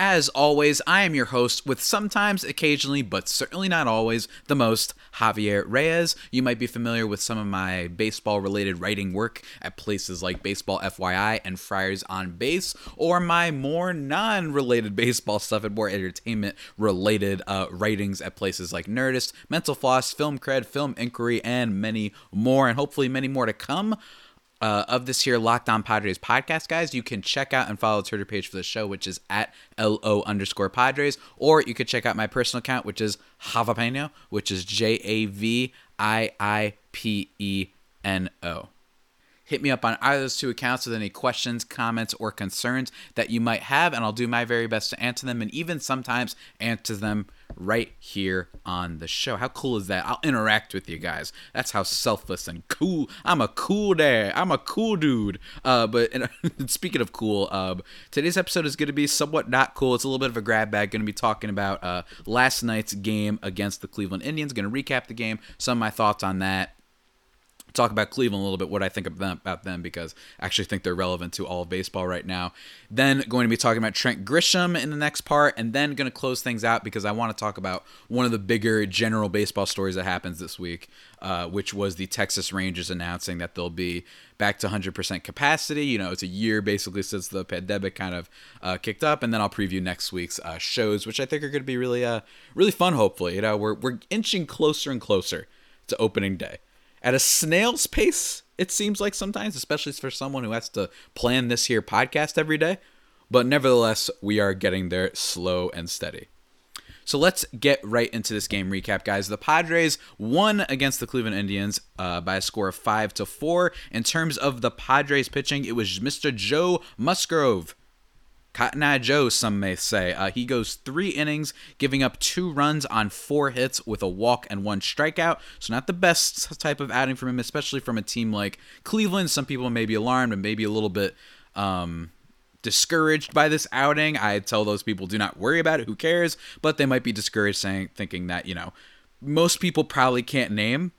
As always, I am your host with sometimes, occasionally, but certainly not always, the most, Javier Reyes. You might be familiar with some of my baseball related writing work at places like Baseball FYI and Friars on Base, or my more non related baseball stuff and more entertainment related uh, writings at places like Nerdist, Mental Floss, Film Cred, Film Inquiry, and many more, and hopefully many more to come uh, of this here Locked On Padres podcast, guys, you can check out and follow the Twitter page for the show, which is at LO underscore Padres, or you could check out my personal account, which is Javapeno, which is J A V I I P E N O. Hit me up on either of those two accounts with any questions, comments, or concerns that you might have, and I'll do my very best to answer them and even sometimes answer them right here on the show. How cool is that? I'll interact with you guys. That's how selfless and cool. I'm a cool dad. I'm a cool dude. Uh, but and, speaking of cool, uh, today's episode is going to be somewhat not cool. It's a little bit of a grab bag. Going to be talking about uh, last night's game against the Cleveland Indians. Going to recap the game, some of my thoughts on that talk about Cleveland a little bit, what I think them, about them, because I actually think they're relevant to all of baseball right now. Then going to be talking about Trent Grisham in the next part, and then going to close things out because I want to talk about one of the bigger general baseball stories that happens this week, uh, which was the Texas Rangers announcing that they'll be back to 100% capacity. You know, it's a year basically since the pandemic kind of uh, kicked up, and then I'll preview next week's uh, shows, which I think are going to be really, uh, really fun. Hopefully, you know, we're we're inching closer and closer to opening day at a snail's pace, it seems like sometimes, especially for someone who has to plan this here podcast every day. But nevertheless, we are getting there slow and steady. So let's get right into this game recap, guys. The Padres won against the Cleveland Indians uh, by a score of five to four. In terms of the Padres pitching, it was Mr. Joe Musgrove Cotton Eye Joe, some may say. Uh, he goes three innings, giving up two runs on four hits with a walk and one strikeout. So, not the best type of outing from him, especially from a team like Cleveland. Some people may be alarmed and maybe a little bit um, discouraged by this outing. I tell those people, do not worry about it. Who cares? But they might be discouraged, saying, thinking that, you know, most people probably can't name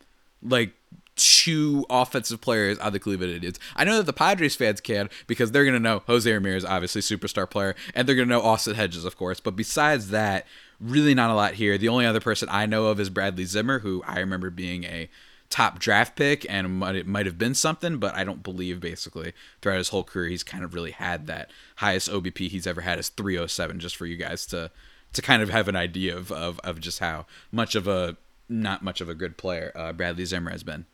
like two offensive players on the Cleveland Indians. I know that the Padres fans can because they're going to know Jose Ramirez, obviously superstar player, and they're going to know Austin Hedges, of course. But besides that, really not a lot here. The only other person I know of is Bradley Zimmer, who I remember being a top draft pick and it might have been something, but I don't believe basically throughout his whole career he's kind of really had that highest OBP he's ever had is 307 just for you guys to to kind of have an idea of, of, of just how much of a not much of a good player uh, Bradley Zimmer has been.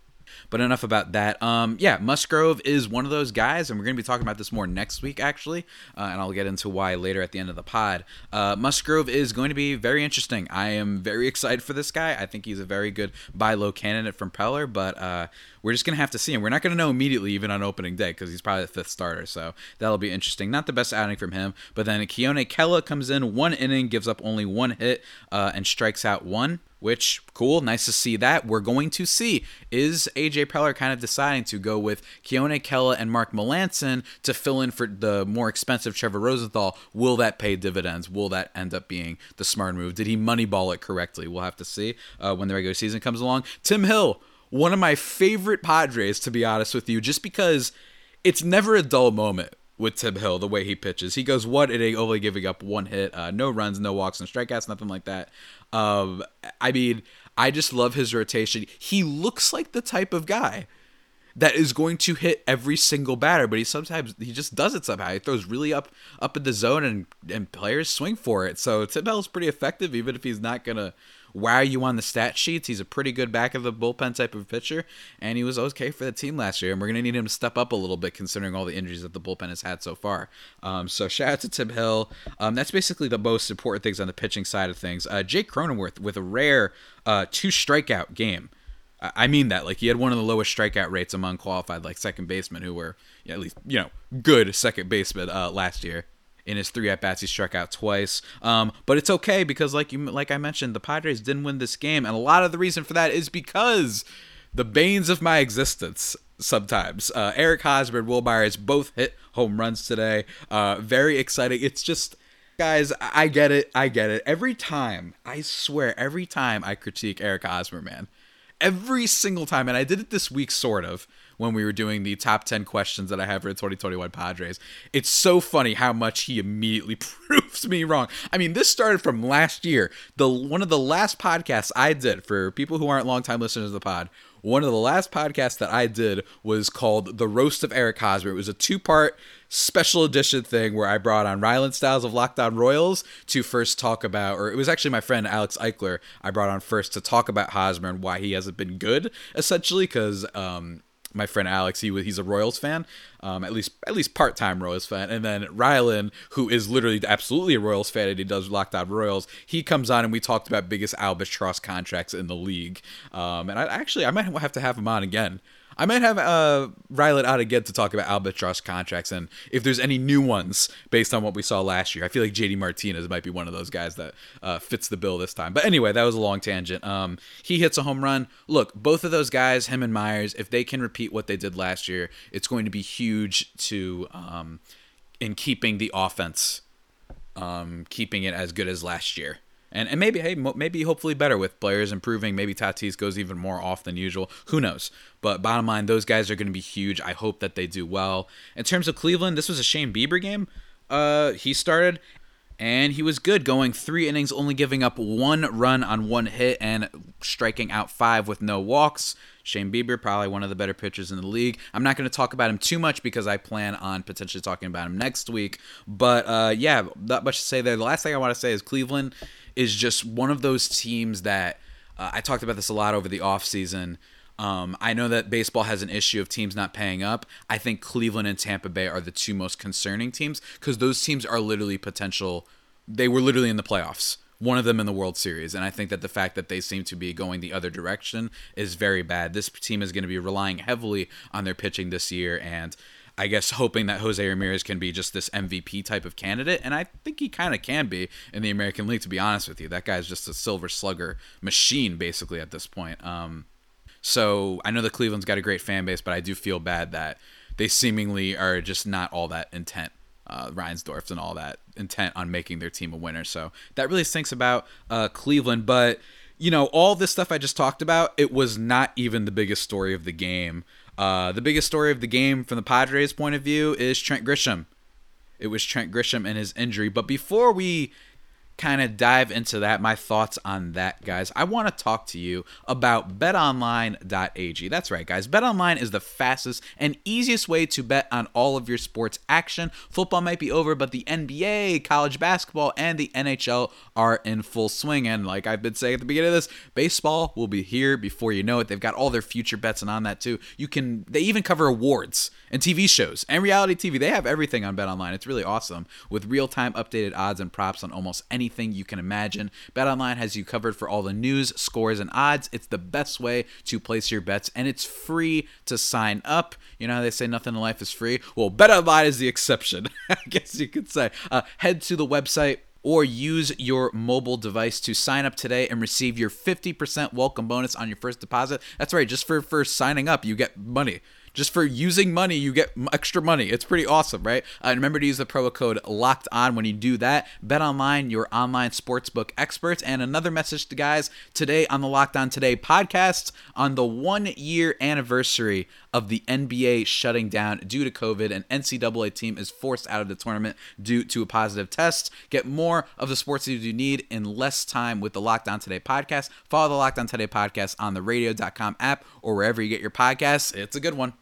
But enough about that. Um, yeah, Musgrove is one of those guys, and we're going to be talking about this more next week, actually, uh, and I'll get into why later at the end of the pod. Uh, Musgrove is going to be very interesting. I am very excited for this guy. I think he's a very good buy low candidate from Preller, but uh, we're just going to have to see him. We're not going to know immediately, even on opening day, because he's probably the fifth starter, so that'll be interesting. Not the best outing from him, but then Keone Kela comes in, one inning, gives up only one hit, uh, and strikes out one which cool, nice to see that. We're going to see is AJ Preller kind of deciding to go with Keone Kela and Mark Melancon to fill in for the more expensive Trevor Rosenthal. Will that pay dividends? Will that end up being the smart move? Did he moneyball it correctly? We'll have to see uh, when the regular season comes along. Tim Hill, one of my favorite Padres, to be honest with you, just because it's never a dull moment with Tim Hill, the way he pitches. He goes what one inning, only giving up one hit, uh, no runs, no walks, and strikeouts, nothing like that. Um, I mean, I just love his rotation. He looks like the type of guy that is going to hit every single batter, but he sometimes he just does it somehow. He throws really up up in the zone, and and players swing for it. So Tim Hill's pretty effective, even if he's not gonna wow you on the stat sheets. He's a pretty good back of the bullpen type of pitcher, and he was okay for the team last year. And we're going to need him to step up a little bit considering all the injuries that the bullpen has had so far. Um, so shout out to Tim Hill. Um, that's basically the most important things on the pitching side of things. Uh, Jake Cronenworth with a rare uh, two strikeout game. I mean that. Like he had one of the lowest strikeout rates among qualified like second basemen who were at least you know good second basemen uh, last year in his three at bats, he struck out twice. Um, but it's okay because, like you, like I mentioned, the Padres didn't win this game, and a lot of the reason for that is because the banes of my existence. Sometimes uh, Eric Hosmer, Wil Myers both hit home runs today. Uh, very exciting. It's just guys, I get it. I get it. Every time, I swear, every time I critique Eric Hosmer, man, every single time, and I did it this week, sort of when we were doing the top 10 questions that I have for the 2021 Padres. It's so funny how much he immediately proves me wrong. I mean, this started from last year. The one of the last podcasts I did for people who aren't longtime listeners of the pod. One of the last podcasts that I did was called The Roast of Eric Hosmer. It was a two-part special edition thing where I brought on Rylan Styles of Locked On Royals to first talk about, or it was actually my friend Alex Eichler I brought on first to talk about Hosmer and why he hasn't been good, essentially, because um, my friend Alex, he he's a Royals fan, um, at least at least part time Royals fan, and then Rylan, who is literally absolutely a Royals fan, and he does Locked On Royals. He comes on and we talked about biggest albatross contracts in the league, um, and I actually I might have to have him on again I might have uh, Rylan out again to talk about albatross contracts and if there's any new ones based on what we saw last year. I feel like JD Martinez might be one of those guys that uh, fits the bill this time. But anyway, that was a long tangent. Um, he hits a home run. Look, both of those guys, him and Myers, if they can repeat what they did last year, it's going to be huge to um, in keeping the offense, um, keeping it as good as last year and and maybe hey maybe hopefully better with players improving. Maybe Tatis goes even more off than usual. Who knows? But bottom line, those guys are going to be huge. I hope that they do well. In terms of Cleveland, this was a Shane Bieber game. Uh, he started and he was good going three innings only giving up one run on one hit and striking out five with no walks shane bieber probably one of the better pitchers in the league i'm not going to talk about him too much because i plan on potentially talking about him next week but uh, yeah not much to say there the last thing i want to say is cleveland is just one of those teams that uh, I talked about this a lot over the offseason. Um, I know that baseball has an issue of teams not paying up. I think Cleveland and Tampa Bay are the two most concerning teams because those teams are literally potential. They were literally in the playoffs, one of them in the World Series. And I think that the fact that they seem to be going the other direction is very bad. This team is going to be relying heavily on their pitching this year. And I guess hoping that Jose Ramirez can be just this MVP type of candidate, and I think he kind of can be in the American League. To be honest with you, that guy's just a silver slugger machine basically at this point. Um, so I know that Cleveland's got a great fan base, but I do feel bad that they seemingly are just not all that intent. Uh, Reinsdorf and all that intent on making their team a winner. So that really stinks about uh, Cleveland. But you know, all this stuff I just talked about, it was not even the biggest story of the game. Uh, the biggest story of the game from the Padres' point of view is Trent Grisham. It was Trent Grisham and his injury. But before we kind of dive into that, my thoughts on that, guys, I want to talk to you about betonline.ag. That's right, guys. BetOnline is the fastest and easiest way to bet on all of your sports action. Football might be over, but the NBA, college basketball, and the NHL are in full swing. And like I've been saying at the beginning of this, baseball will be here before you know it. They've got all their future bets and on that too. You can they even cover awards and TV shows and reality TV. They have everything on BetOnline. It's really awesome with real-time updated odds and props on almost anything you can imagine. BetOnline has you covered for all the news, scores, and odds. It's the best way to place your bets, and it's free to sign up. You know how they say nothing in life is free? Well, BetOnline is the exception, I guess you could say. Uh, head to the website or use your mobile device to sign up today and receive your 50% welcome bonus on your first deposit. That's right, just for, for signing up, you get money just for using money, you get extra money. It's pretty awesome, right? Uh, remember to use the promo code Locked On when you do that. Bet online, your online sportsbook experts. And another message to guys today on the Locked On Today podcast on the one year anniversary of the NBA shutting down due to COVID. An NCAA team is forced out of the tournament due to a positive test. Get more of the sports news you need in less time with the Locked On Today podcast. Follow the Locked On Today podcast on the radio.com app or wherever you get your podcasts. It's a good one.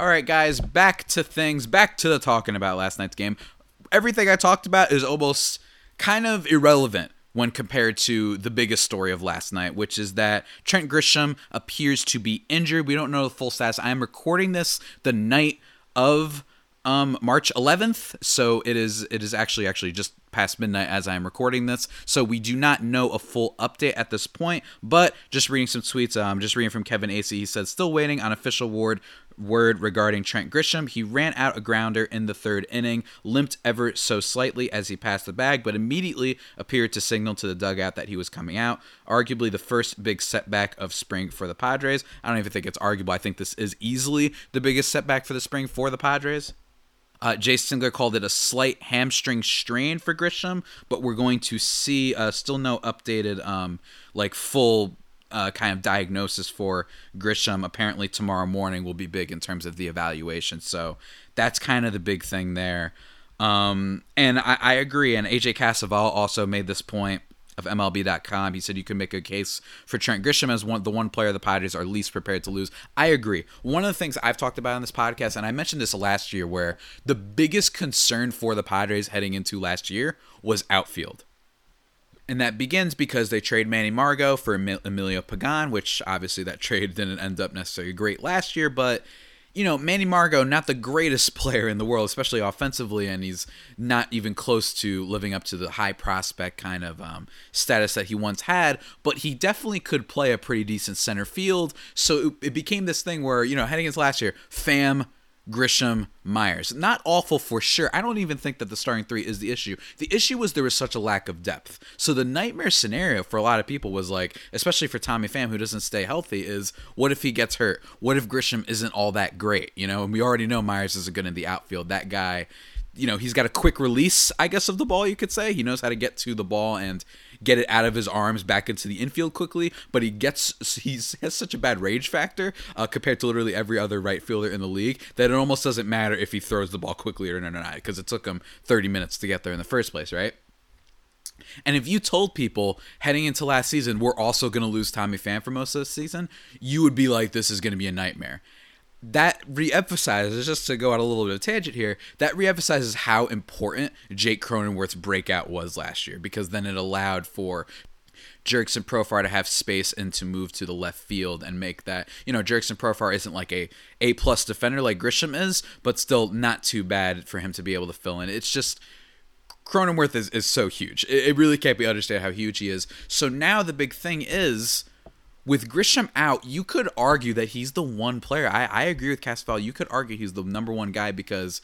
All right, guys, back to things, back to the talking about last night's game. Everything I talked about is almost kind of irrelevant when compared to the biggest story of last night, which is that Trent Grisham appears to be injured. We don't know the full status. I am recording this the night of um, March 11th, so it is it is actually actually just past midnight as I am recording this. So we do not know a full update at this point, but just reading some tweets. Um, just reading from Kevin Acee, he said still waiting on official word word regarding Trent Grisham. He ran out a grounder in the third inning, limped ever so slightly as he passed the bag, but immediately appeared to signal to the dugout that he was coming out. Arguably the first big setback of spring for the Padres. I don't even think it's arguable. I think this is easily the biggest setback for the spring for the Padres. Uh, Jay Singler called it a slight hamstring strain for Grisham, but we're going to see uh, still no updated, um, like full uh, kind of diagnosis for Grisham. Apparently, tomorrow morning will be big in terms of the evaluation. So that's kind of the big thing there. Um, and I, I agree. And AJ Cassavell also made this point of MLB.com. He said you can make a case for Trent Grisham as one the one player the Padres are least prepared to lose. I agree. One of the things I've talked about on this podcast, and I mentioned this last year, where the biggest concern for the Padres heading into last year was outfield. And that begins because they trade Manny Margot for Emilio Pagan, which obviously that trade didn't end up necessarily great last year, but you know, Manny Margot, not the greatest player in the world, especially offensively, and he's not even close to living up to the high prospect kind of um, status that he once had, but he definitely could play a pretty decent center field. So it, it became this thing where, you know, heading into last year, Pham, Grisham, Myers. Not awful for sure. I don't even think that the starting three is the issue. The issue was there was such a lack of depth. So the nightmare scenario for a lot of people was like, especially for Tommy Pham, who doesn't stay healthy, is what if he gets hurt? What if Grisham isn't all that great? You know, and we already know Myers isn't good in the outfield. That guy, you know, he's got a quick release, I guess, of the ball, you could say. He knows how to get to the ball and get it out of his arms back into the infield quickly, but he gets he has such a bad range factor uh, compared to literally every other right fielder in the league that it almost doesn't matter if he throws the ball quickly or not because it took him 30 minutes to get there in the first place, right? And if you told people heading into last season we're also going to lose Tommy Pham for most of the season, you would be like, this is going to be a nightmare that reemphasizes just to go on a little bit of tangent here that reemphasizes how important jake cronenworth's breakout was last year because then it allowed for Jurickson Profar to have space and to move to the left field and make that you know Jurickson Profar isn't like a A plus defender like Grisham is, but still not too bad for him to be able to fill in. It's just Cronenworth is, is so huge. It, it really can't be understood how huge he is. So now the big thing is with Grisham out, you could argue that he's the one player. I, I agree with Cassavell. You could argue he's the number one guy because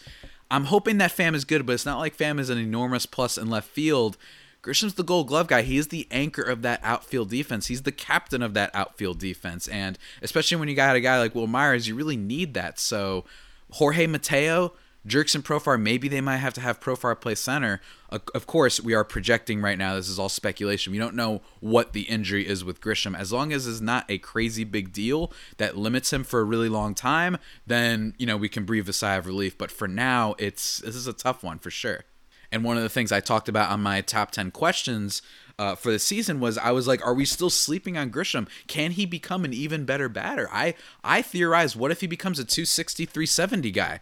I'm hoping that Pham is good, but it's not like Pham is an enormous plus in left field. Grisham's the gold glove guy. He is the anchor of that outfield defense. He's the captain of that outfield defense. And especially when you got a guy like Wil Myers, you really need that. So Jorge Mateo, Jurickson Profar, maybe they might have to have Profar play center. Of course, we are projecting right now. This is all speculation. We don't know what the injury is with Grisham. As long as it's not a crazy big deal that limits him for a really long time, then you know we can breathe a sigh of relief. But for now, it's this is a tough one for sure. And one of the things I talked about on my top ten questions uh, for the season was I was like, are we still sleeping on Grisham? Can he become an even better batter? I I theorized, what if he becomes a 260, 370 guy?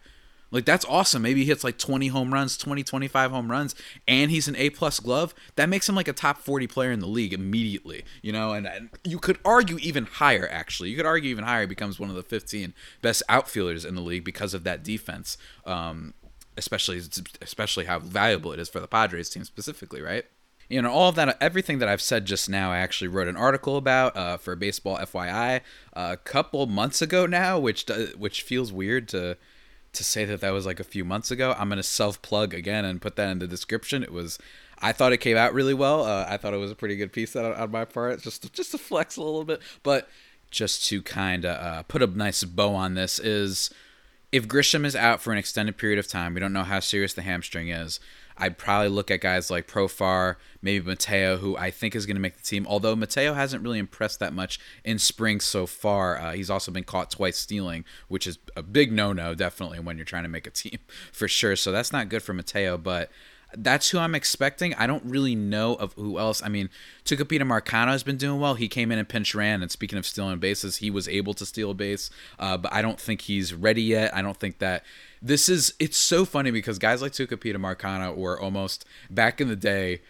Like that's awesome. Maybe he hits like 20 home runs, 20, 25 home runs, and he's an A plus glove. That makes him like a top 40 player in the league immediately, you know. And, and, you could argue even higher. Actually, you could argue even higher. He becomes one of the 15 best outfielders in the league because of that defense. Um, especially especially how valuable it is for the Padres team specifically, right? You know, all of that, everything that I've said just now, I actually wrote an article about uh, for Baseball FYI a couple months ago now, which which feels weird to to say that that was like a few months ago. I'm gonna self plug again and put that in the description. It was, I thought it came out really well. Uh, I thought it was a pretty good piece on, on my part, just just to flex a little bit. But just to kind of uh, put a nice bow on this is, if Grisham is out for an extended period of time, we don't know how serious the hamstring is. I'd probably look at guys like Profar, maybe Mateo, who I think is going to make the team. Although Mateo hasn't really impressed that much in spring so far. Uh, he's also been caught twice stealing, which is a big no-no, definitely when you're trying to make a team for sure. So that's not good for Mateo, but that's who I'm expecting. I don't really know of who else. I mean, Tucupita Marcano has been doing well. He came in and pinch ran, and speaking of stealing bases, he was able to steal a base, uh, but I don't think he's ready yet. I don't think that this is it's so funny because guys like Tucupita Marcano were almost back in the day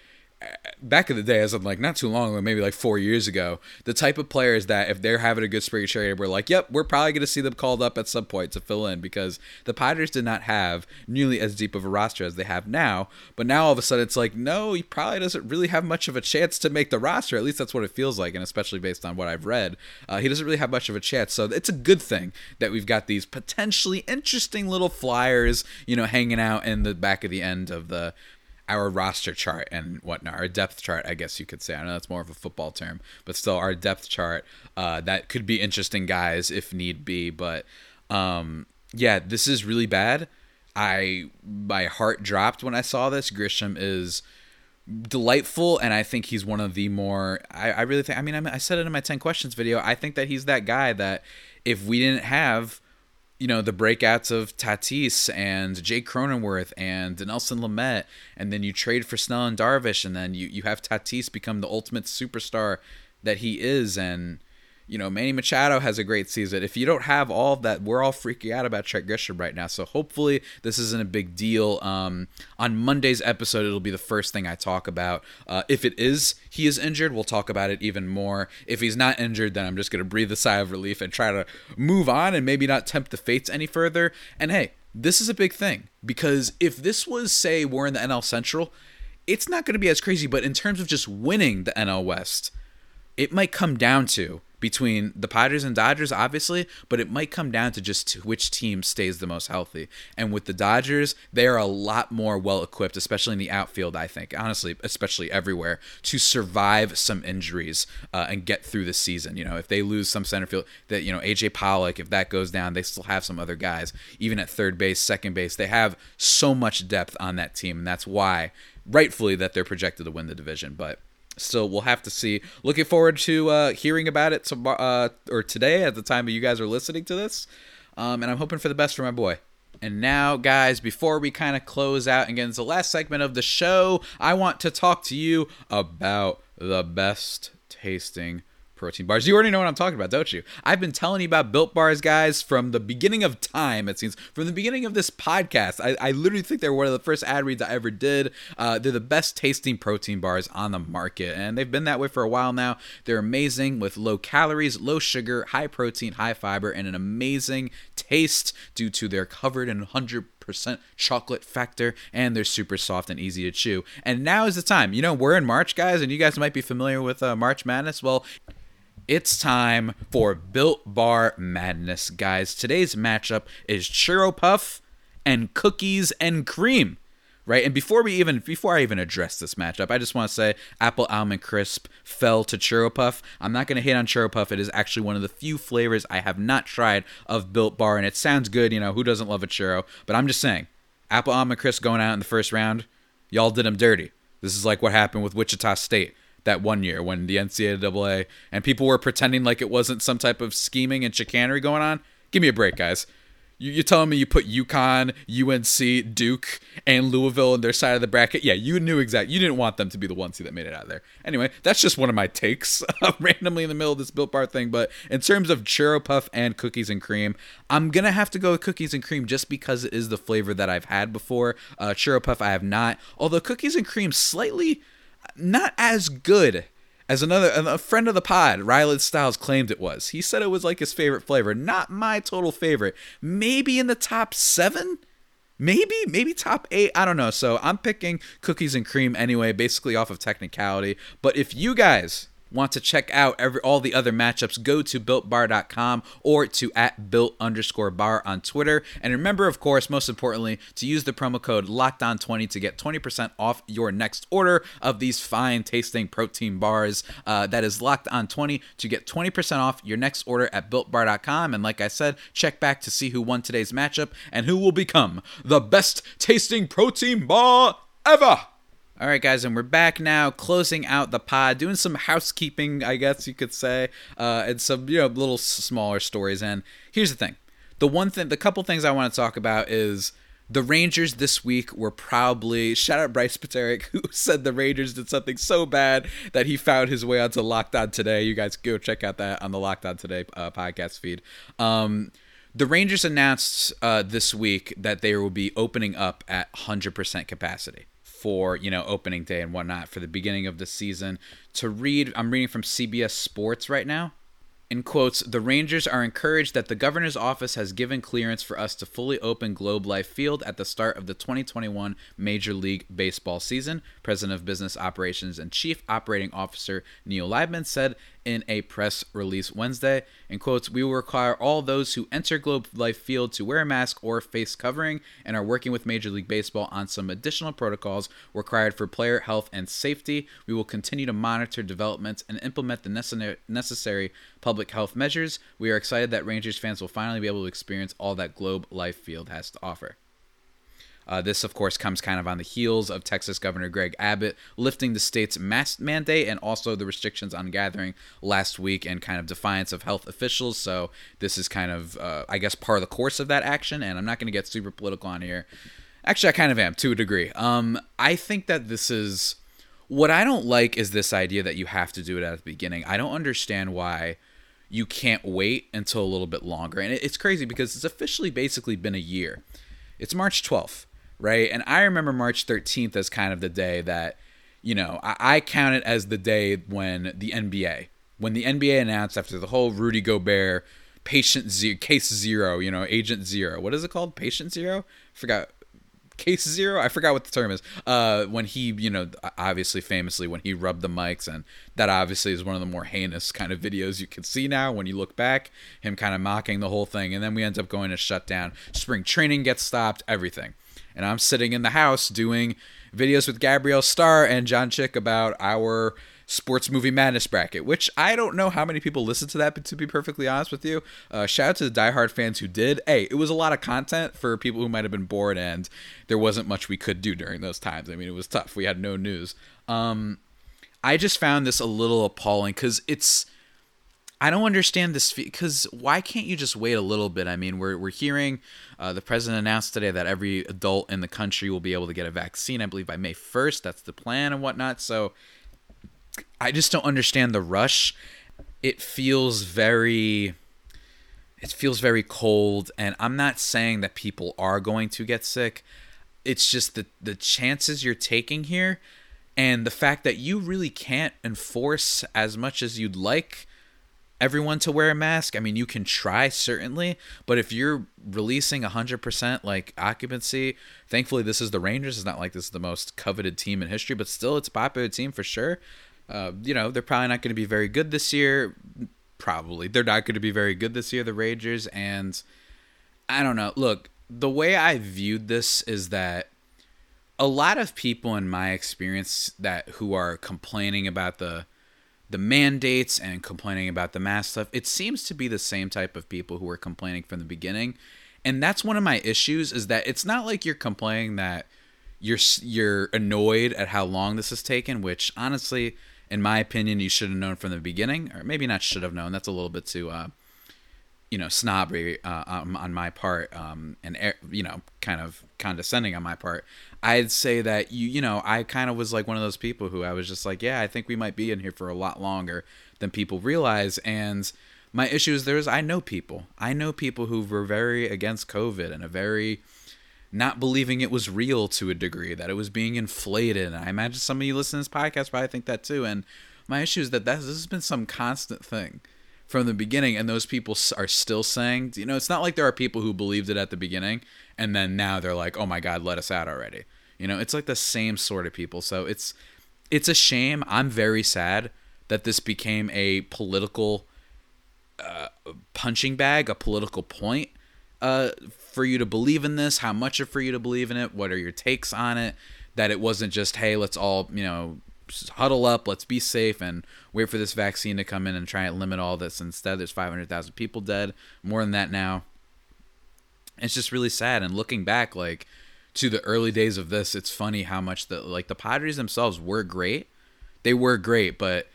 back in the day, as of like not too long ago, maybe like four years ago, the type of players that if they're having a good spring trade, we're like, yep, we're probably going to see them called up at some point to fill in because the Padres did not have nearly as deep of a roster as they have now. But now all of a sudden it's like, no, he probably doesn't really have much of a chance to make the roster. At least that's what it feels like, and especially based on what I've read, uh, he doesn't really have much of a chance. So it's a good thing that we've got these potentially interesting little flyers, you know, hanging out in the back of the end of the our roster chart and whatnot, our depth chart, I guess you could say. I know that's more of a football term, but still, our depth chart uh, that could be interesting guys if need be. But um, yeah, this is really bad. I my heart dropped when I saw this. Grisham is delightful, and I think he's one of the more. I, I really think. I mean, I, I said it in my ten questions video. I think that he's that guy that if we didn't have you know the breakouts of Tatis and Jake Cronenworth and Nelson Lamet, and then you trade for Snell and Darvish, and then you you have Tatis become the ultimate superstar that he is, and you know, Manny Machado has a great season. If you don't have all of that, we're all freaking out about Trent Grisham right now. So hopefully this isn't a big deal. Um, on Monday's episode, it'll be the first thing I talk about. Uh, if it is he is injured, we'll talk about it even more. If he's not injured, then I'm just gonna breathe a sigh of relief and try to move on and maybe not tempt the fates any further. And hey, this is a big thing because if this was say we're in the NL Central, it's not going to be as crazy. But in terms of just winning the NL West, it might come down to between the Padres and Dodgers, obviously, but it might come down to just which team stays the most healthy. And with the Dodgers, they are a lot more well equipped, especially in the outfield, I think, honestly, especially everywhere, to survive some injuries uh, and get through the season. You know, if they lose some center field, that, you know, AJ Pollock, if that goes down, they still have some other guys. Even at third base, second base, they have so much depth on that team. And that's why, rightfully, that they're projected to win the division. But so we'll have to see. Looking forward to uh, hearing about it tomorrow uh, or today at the time that you guys are listening to this. Um, and I'm hoping for the best for my boy. And now, guys, before we kind of close out and get into the last segment of the show, I want to talk to you about the best tasting protein bars. You already know what I'm talking about, don't you? I've been telling you about Built Bars, guys, from the beginning of time, it seems. From the beginning of this podcast. I, I literally think they're one of the first ad reads I ever did. Uh, they're the best tasting protein bars on the market, and they've been that way for a while now. They're amazing with low calories, low sugar, high protein, high fiber, and an amazing taste due to their covered in 100 percent chocolate factor and they're super soft and easy to chew and now is the time you know we're in march guys and you guys might be familiar with uh, march madness well it's time for Built Bar Madness, guys. Today's matchup is Churro Puff and Cookies and Cream. Right, and before we even before I even address this matchup, I just want to say Apple Almond Crisp fell to Churro Puff. I'm not going to hate on Churro Puff. It is actually one of the few flavors I have not tried of Built Bar, and it sounds good. You know, who doesn't love a churro? But I'm just saying, Apple Almond Crisp going out in the first round, y'all did them dirty. This is like what happened with Wichita State that one year when the NCAA and people were pretending like it wasn't some type of scheming and chicanery going on. Give me a break, guys. You, you're telling me you put UConn, UNC, Duke, and Louisville in their side of the bracket? Yeah, you knew exactly. You didn't want them to be the ones who that made it out there. Anyway, that's just one of my takes randomly in the middle of this Built Bar thing. But in terms of churro puff and cookies and cream, I'm gonna have to go with cookies and cream just because it is the flavor that I've had before. Uh, churro puff I have not. Although cookies and cream slightly not as good as another a friend of the pod, Ryland Styles claimed it was. He said it was like his favorite flavor. Not my total favorite. Maybe in the top seven. Maybe, maybe top eight. I don't know. So I'm picking cookies and cream anyway, basically off of technicality. But if you guys want to check out every all the other matchups, go to builtbar.com or to at built underscore bar on Twitter. And remember, of course, most importantly, to use the promo code LOCKEDON20 to get 20% off your next order of these fine tasting protein bars. Uh, that is locked on 20 to get 20% off your next order at builtbar.com. And like I said, check back to see who won today's matchup and who will become the best tasting protein bar ever. All right, guys, and we're back now, closing out the pod, doing some housekeeping, I guess you could say, uh, and some you know little smaller stories. And here's the thing: the one thing, the couple things I want to talk about is the Rangers this week were probably shout out Bryce Paterick who said the Rangers did something so bad that he found his way onto Locked On Today. You guys go check out that on the Locked On Today uh, podcast feed. Um, the Rangers announced uh, this week that they will be opening up at 100% capacity for you know opening day and whatnot for the beginning of the season. To read, I'm reading from CBS Sports right now. In quotes, the Rangers are encouraged that the governor's office has given clearance for us to fully open Globe Life Field at the start of the 2021 Major League Baseball season. President of Business Operations and Chief Operating Officer Neil Leibman said in a press release Wednesday. In quotes, we will require all those who enter Globe Life Field to wear a mask or face covering and are working with Major League Baseball on some additional protocols required for player health and safety. We will continue to monitor developments and implement the necessary public health measures. We are excited that Rangers fans will finally be able to experience all that Globe Life Field has to offer. Uh, this, of course, comes kind of on the heels of Texas Governor Greg Abbott lifting the state's mask mandate and also the restrictions on gathering last week and kind of defiance of health officials. So, this is kind of, uh, I guess, part of the course of that action. And I'm not going to get super political on here. Actually, I kind of am to a degree. Um, I think that this is what I don't like is this idea that you have to do it at the beginning. I don't understand why you can't wait until a little bit longer. And it's crazy because it's officially basically been a year. It's March 12th right? And I remember March 13th as kind of the day that, you know, I, I count it as the day when the NBA, when the NBA announced after the whole Rudy Gobert patient zero, case zero, you know, agent zero. What is it called? Patient zero? forgot. Case zero? I forgot what the term is. Uh, when he, you know, obviously famously when he rubbed the mics, and that obviously is one of the more heinous kind of videos you can see now when you look back. Him kind of mocking the whole thing, and then we end up going to shut down. Spring training gets stopped. Everything and I'm sitting in the house doing videos with Gabrielle Starr and John Chick about our sports movie madness bracket, which I don't know how many people listen to that, but to be perfectly honest with you, uh, shout out to the diehard fans who did. Hey, it was a lot of content for people who might have been bored, and there wasn't much we could do during those times. I mean, it was tough. We had no news. Um, I just found this a little appalling because it's I don't understand this because why can't you just wait a little bit? I mean, we're, we're hearing uh, the president announced today that every adult in the country will be able to get a vaccine, I believe, by May 1st. That's the plan and whatnot. So I just don't understand the rush. It feels very. It feels very cold, and I'm not saying that people are going to get sick. It's just that the chances you're taking here, and the fact that you really can't enforce as much as you'd like everyone to wear a mask. I mean, you can try certainly, but if you're releasing 100% like occupancy, thankfully this is the Rangers. It's not like this is the most coveted team in history, but still it's a popular team for sure. Uh, you know, they're probably not going to be very good this year. Probably. They're not going to be very good this year, the Rangers. And I don't know. Look, the way I viewed this is that a lot of people in my experience that who are complaining about the the mandates and complaining about the mask stuff, it seems to be the same type of people who were complaining from the beginning. And that's one of my issues is that it's not like you're complaining that you're you're annoyed at how long this has taken, which honestly, in my opinion, you should have known from the beginning, or maybe not should have known. That's a little bit too uh, you know snobbery uh, um, on my part um, and you know kind of condescending on my part i'd say that you you know i kind of was like one of those people who i was just like yeah i think we might be in here for a lot longer than people realize and my issue is there's i know people i know people who were very against covid and a very not believing it was real to a degree that it was being inflated. And i imagine some of you listen to this podcast probably think that too. And my issue is that this has been some constant thing from the beginning. And those people are still saying you know it's not like there are people who believed it at the beginning and then now they're like oh my god let us out already. You know it's like the same sort of people. So it's it's a shame. I'm very sad that this became a political uh, punching bag a political point uh, for you to believe in this how much for you to believe in it what are your takes on it that it wasn't just hey let's all you know huddle up, let's be safe, and wait for this vaccine to come in and try and limit all this. Instead, there's 500,000 people dead, more than that now. It's just really sad. And looking back, like to the early days of this, it's funny how much the like the Padres themselves were great. They were great, but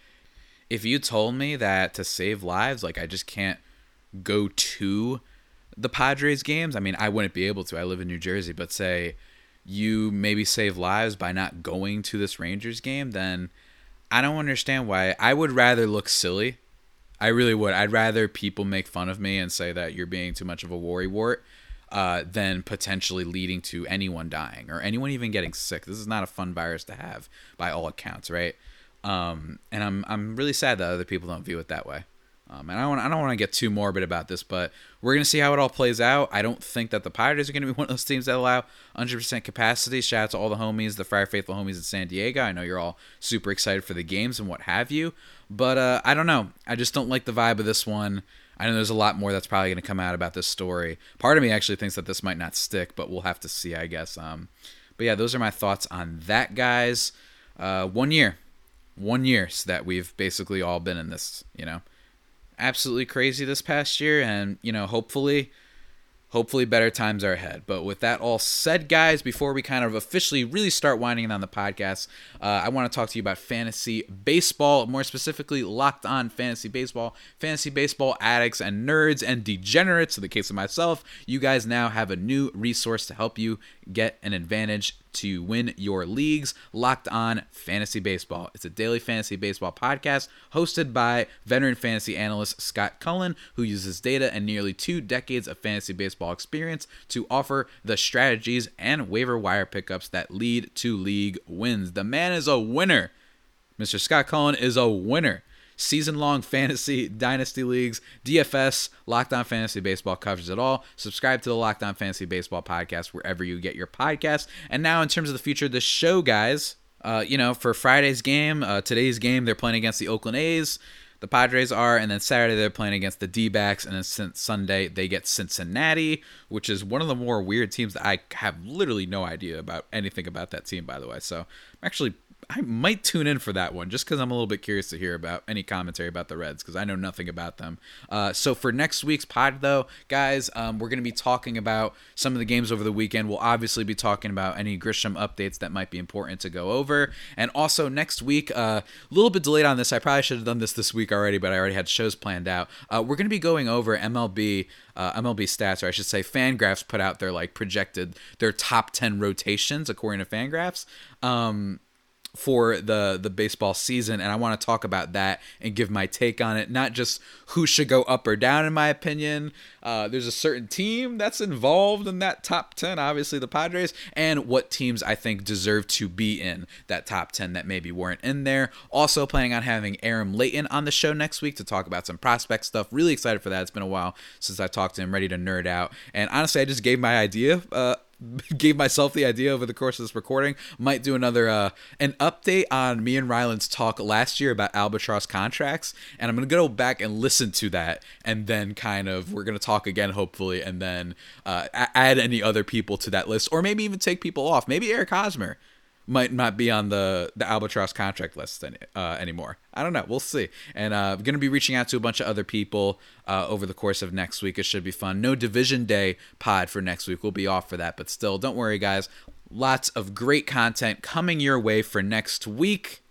if you told me that to save lives, like I just can't go to the Padres games. I mean, I wouldn't be able to. I live in New Jersey, but say you maybe save lives by not going to this Rangers game, then I don't understand why. I would rather look silly. I really would. I'd rather people make fun of me and say that you're being too much of a worry wart uh, than potentially leading to anyone dying or anyone even getting sick. This is not a fun virus to have by all accounts, right? Um, and I'm I'm really sad that other people don't view it that way. Um, and I don't, I don't want to get too morbid about this, but we're going to see how it all plays out. I don't think that the Pirates are going to be one of those teams that allow 100% capacity. Shout out to all the homies, the Friar Faithful homies in San Diego. I know you're all super excited for the games and what have you. But uh, I don't know. I just don't like the vibe of this one. I know there's a lot more that's probably going to come out about this story. Part of me actually thinks that this might not stick, but we'll have to see, I guess. Um, but yeah, those are my thoughts on that, guys. Uh, one year. One year so that we've basically all been in this, you know absolutely crazy this past year, and you know, hopefully, hopefully better times are ahead. But with that all said, guys, before we kind of officially really start winding down the podcast, uh, I want to talk to you about fantasy baseball, more specifically, locked on fantasy baseball, fantasy baseball addicts and nerds and degenerates. In the case of myself, you guys now have a new resource to help you get an advantage to win your leagues. Locked on Fantasy Baseball. It's a daily fantasy baseball podcast hosted by veteran fantasy analyst Scott Cullen, who uses data and nearly two decades of fantasy baseball experience to offer the strategies and waiver wire pickups that lead to league wins. The man is a winner. Mr. Scott Cullen is a winner season long fantasy, dynasty leagues, DFS, Locked On Fantasy Baseball covers it all. Subscribe to the Locked On Fantasy Baseball podcast wherever you get your podcast. And now, in terms of the future of the show, guys, uh, you know, for Friday's game, uh, today's game, they're playing against the Oakland A's. The Padres are, and then Saturday they're playing against the D backs, and then Sunday they get Cincinnati, which is one of the more weird teams that I have literally no idea about anything about that team, by the way. So I'm actually I might tune in for that one just because I'm a little bit curious to hear about any commentary about the Reds because I know nothing about them. Uh, so for next week's pod, though, guys, um, we're going to be talking about some of the games over the weekend. We'll obviously be talking about any Grisham updates that might be important to go over, and also next week, uh, a uh, little bit delayed on this. I probably should have done this this week already, but I already had shows planned out. Uh, we're going to be going over MLB. Uh, MLB stats, or I should say, Fangraphs put out their like projected their top ten rotations according to Fangraphs. Um, for the the baseball season and I want to talk about that and give my take on it not just who should go up or down in my opinion. Uh, there's a certain team that's involved in that top 10 obviously the Padres and what teams I think deserve to be in that top 10 that maybe weren't in there. Also planning on having Aram Leighton on the show next week to talk about some prospect stuff. Really excited for that. It's been a while since I talked to him ready to nerd out. And honestly I just gave my idea uh, gave myself the idea over the course of this recording. Might do another uh, an update on me and Ryland's talk last year about albatross contracts, and I'm gonna go back and listen to that, and then kind of we're gonna talk again hopefully, and then uh, add any other people to that list, or maybe even take people off. Maybe Eric Hosmer might not be on the the albatross contract list any, uh, anymore. I don't know. We'll see. And uh, I'm to be reaching out to a bunch of other people uh, over the course of next week. It should be fun. No division day pod for next week. We'll be off for that, but still, don't worry, guys. Lots of great content coming your way for next week.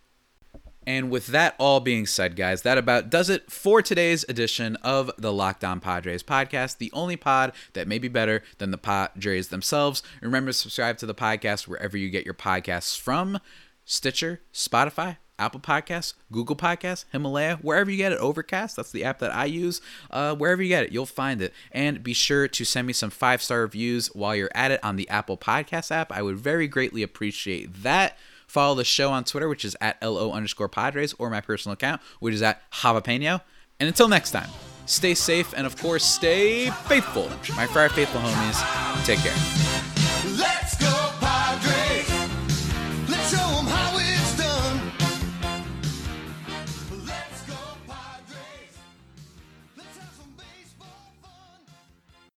And with that all being said, guys, that about does it for today's edition of the Locked On Padres podcast, the only pod that may be better than the Padres themselves. Remember to subscribe to the podcast wherever you get your podcasts from Stitcher, Spotify, Apple Podcasts, Google Podcasts, Himalaya, wherever you get it, Overcast, that's the app that I use. Uh, wherever you get it, you'll find it. And be sure to send me some five star reviews while you're at it on the Apple Podcast app. I would very greatly appreciate that. Follow the show on Twitter, which is at LO underscore Padres, or my personal account, which is at Javapeno. And until next time, stay safe and, of course, stay faithful. My Friar Faithful homies, take care.